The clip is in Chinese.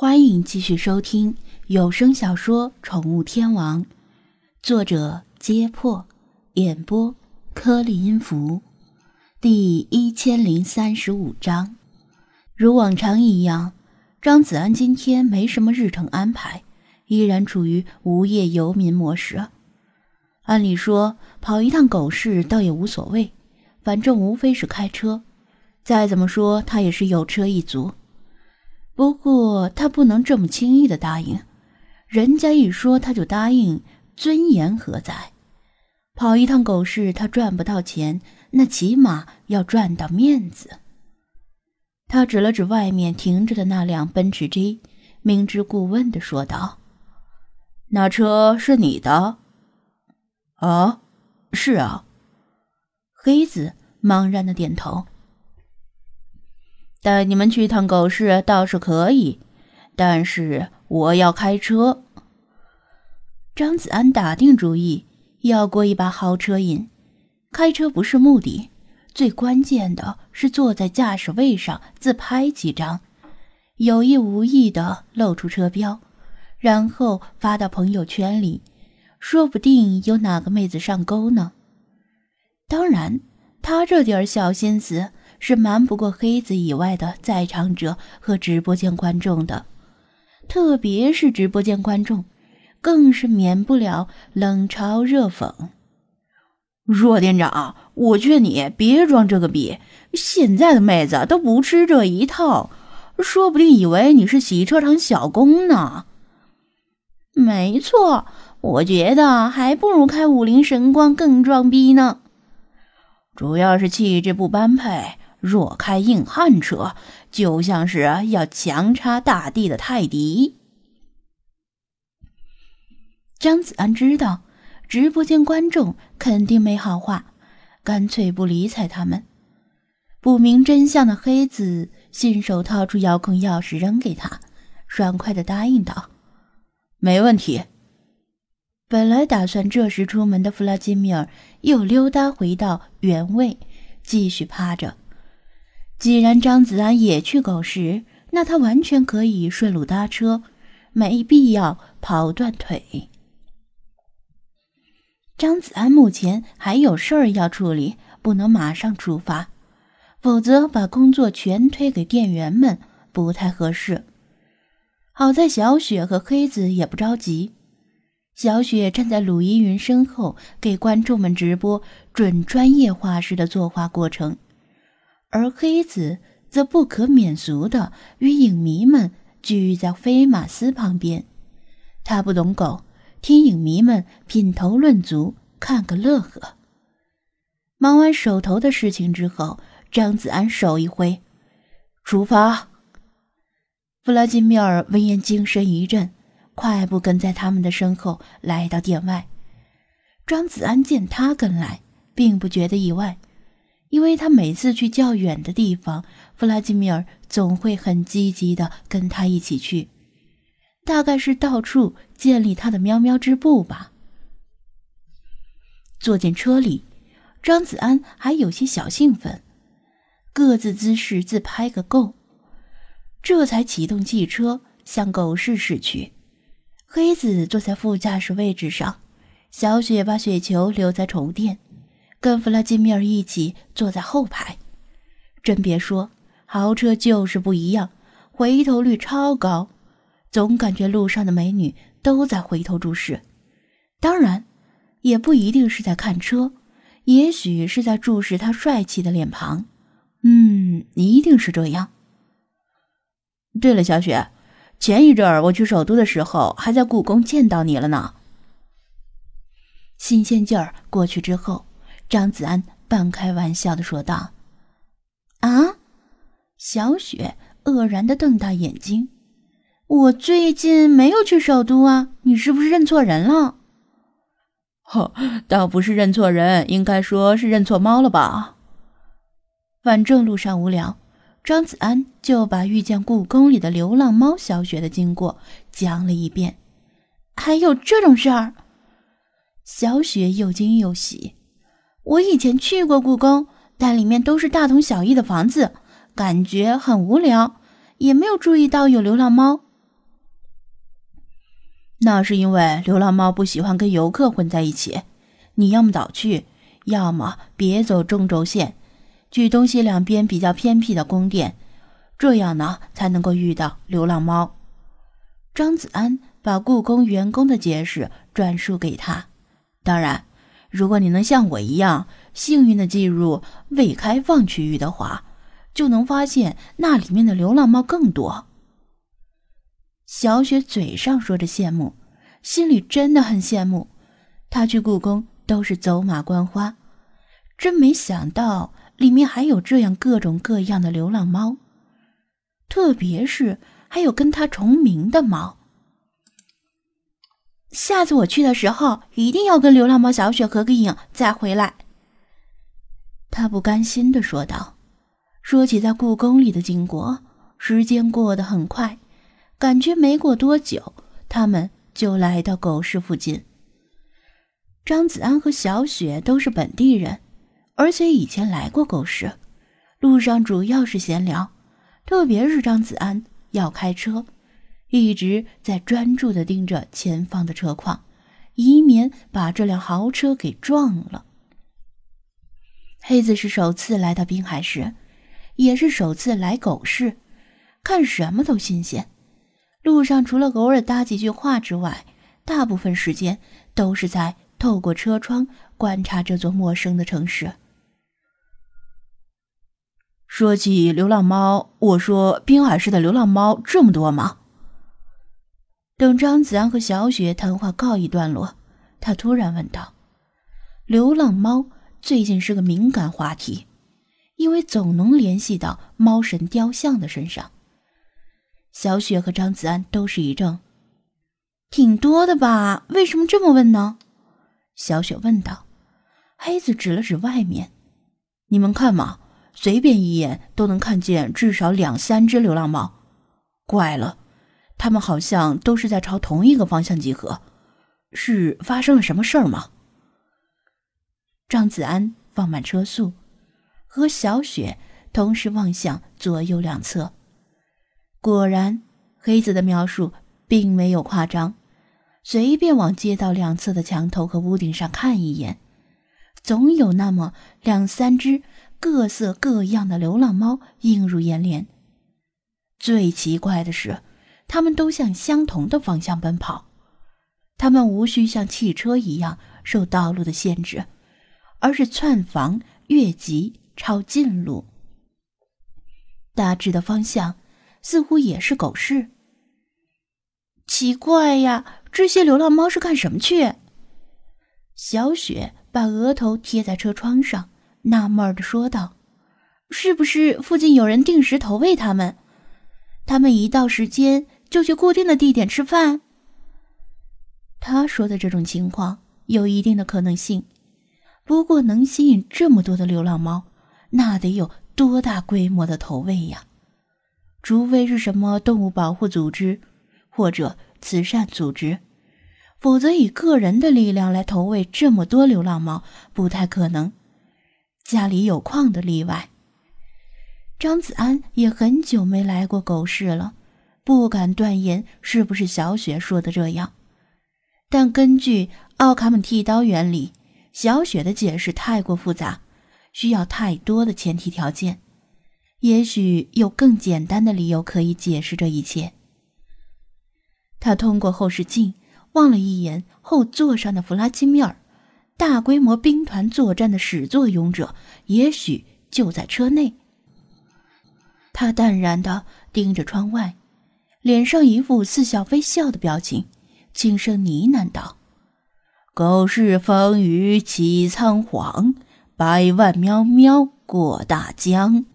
欢迎继续收听有声小说《宠物天王》，作者：揭破，演播：颗粒音符，第一千零三十五章。如往常一样，张子安今天没什么日程安排，依然处于无业游民模式。按理说，跑一趟狗市倒也无所谓，反正无非是开车。再怎么说，他也是有车一族。不过他不能这么轻易的答应，人家一说他就答应，尊严何在？跑一趟狗市，他赚不到钱，那起码要赚到面子。他指了指外面停着的那辆奔驰 G，明知故问的说道：“那车是你的？”“啊，是啊。”黑子茫然的点头。带你们去趟狗市倒是可以，但是我要开车。张子安打定主意要过一把豪车瘾，开车不是目的，最关键的是坐在驾驶位上自拍几张，有意无意的露出车标，然后发到朋友圈里，说不定有哪个妹子上钩呢。当然，他这点小心思。是瞒不过黑子以外的在场者和直播间观众的，特别是直播间观众，更是免不了冷嘲热讽。若店长，我劝你别装这个逼，现在的妹子都不吃这一套，说不定以为你是洗车场小工呢。没错，我觉得还不如开五菱神光更装逼呢，主要是气质不般配。若开硬汉车，就像是要强插大地的泰迪。张子安知道直播间观众肯定没好话，干脆不理睬他们。不明真相的黑子信手掏出遥控钥匙扔给他，爽快的答应道：“没问题。”本来打算这时出门的弗拉基米尔又溜达回到原位，继续趴着。既然张子安也去狗市，那他完全可以顺路搭车，没必要跑断腿。张子安目前还有事儿要处理，不能马上出发，否则把工作全推给店员们不太合适。好在小雪和黑子也不着急，小雪站在鲁依云身后，给观众们直播准专业画师的作画过程。而黑子则不可免俗的与影迷们聚在飞马斯旁边，他不懂狗，听影迷们品头论足，看个乐呵。忙完手头的事情之后，张子安手一挥，出发。弗拉基米尔闻言精神一振，快步跟在他们的身后来到店外。张子安见他跟来，并不觉得意外。因为他每次去较远的地方，弗拉基米尔总会很积极的跟他一起去，大概是到处建立他的喵喵之部吧。坐进车里，张子安还有些小兴奋，各自姿势自拍个够，这才启动汽车向狗市驶去。黑子坐在副驾驶位置上，小雪把雪球留在宠物店。跟弗拉基米尔一起坐在后排，真别说，豪车就是不一样，回头率超高，总感觉路上的美女都在回头注视。当然，也不一定是在看车，也许是在注视他帅气的脸庞。嗯，一定是这样。对了，小雪，前一阵儿我去首都的时候，还在故宫见到你了呢。新鲜劲儿过去之后。张子安半开玩笑的说道：“啊！”小雪愕然的瞪大眼睛，“我最近没有去首都啊，你是不是认错人了？”“呵，倒不是认错人，应该说是认错猫了吧？”反正路上无聊，张子安就把遇见故宫里的流浪猫小雪的经过讲了一遍。还有这种事儿？小雪又惊又喜。我以前去过故宫，但里面都是大同小异的房子，感觉很无聊，也没有注意到有流浪猫。那是因为流浪猫不喜欢跟游客混在一起。你要么早去，要么别走中轴线，去东西两边比较偏僻的宫殿，这样呢才能够遇到流浪猫。张子安把故宫员工的解释转述给他。当然，如果你能像我一样幸运的进入未开放区域的话，就能发现那里面的流浪猫更多。小雪嘴上说着羡慕，心里真的很羡慕。她去故宫都是走马观花，真没想到里面还有这样各种各样的流浪猫，特别是还有跟她重名的猫。下次我去的时候，一定要跟流浪猫小雪合个影再回来。他不甘心的说道。说起在故宫里的经过，时间过得很快。感觉没过多久，他们就来到狗市附近。张子安和小雪都是本地人，而且以前来过狗市，路上主要是闲聊。特别是张子安要开车，一直在专注的盯着前方的车况，以免把这辆豪车给撞了。黑子是首次来到滨海市，也是首次来狗市，看什么都新鲜。路上除了偶尔搭几句话之外，大部分时间都是在透过车窗观察这座陌生的城市。说起流浪猫，我说滨海市的流浪猫这么多吗？等张子安和小雪谈话告一段落，他突然问道：“流浪猫最近是个敏感话题，因为总能联系到猫神雕像的身上。”小雪和张子安都是一怔，挺多的吧？为什么这么问呢？小雪问道。黑子指了指外面：“你们看嘛，随便一眼都能看见至少两三只流浪猫。怪了，他们好像都是在朝同一个方向集合。是发生了什么事儿吗？”张子安放慢车速，和小雪同时望向左右两侧。果然，黑子的描述并没有夸张。随便往街道两侧的墙头和屋顶上看一眼，总有那么两三只各色各样的流浪猫映入眼帘。最奇怪的是，他们都向相同的方向奔跑，他们无需像汽车一样受道路的限制，而是窜房越级抄近路。大致的方向。似乎也是狗市。奇怪呀，这些流浪猫是干什么去？小雪把额头贴在车窗上，纳闷的说道：“是不是附近有人定时投喂它们？它们一到时间就去固定的地点吃饭？”他说的这种情况有一定的可能性，不过能吸引这么多的流浪猫，那得有多大规模的投喂呀？除非是什么动物保护组织或者慈善组织，否则以个人的力量来投喂这么多流浪猫不太可能。家里有矿的例外。张子安也很久没来过狗市了，不敢断言是不是小雪说的这样。但根据奥卡姆剃刀原理，小雪的解释太过复杂，需要太多的前提条件。也许有更简单的理由可以解释这一切。他通过后视镜望了一眼后座上的弗拉基米尔，大规模兵团作战的始作俑者，也许就在车内。他淡然地盯着窗外，脸上一副似笑非笑的表情，轻声呢喃道：“狗市风雨起苍黄，百万喵喵过大江。”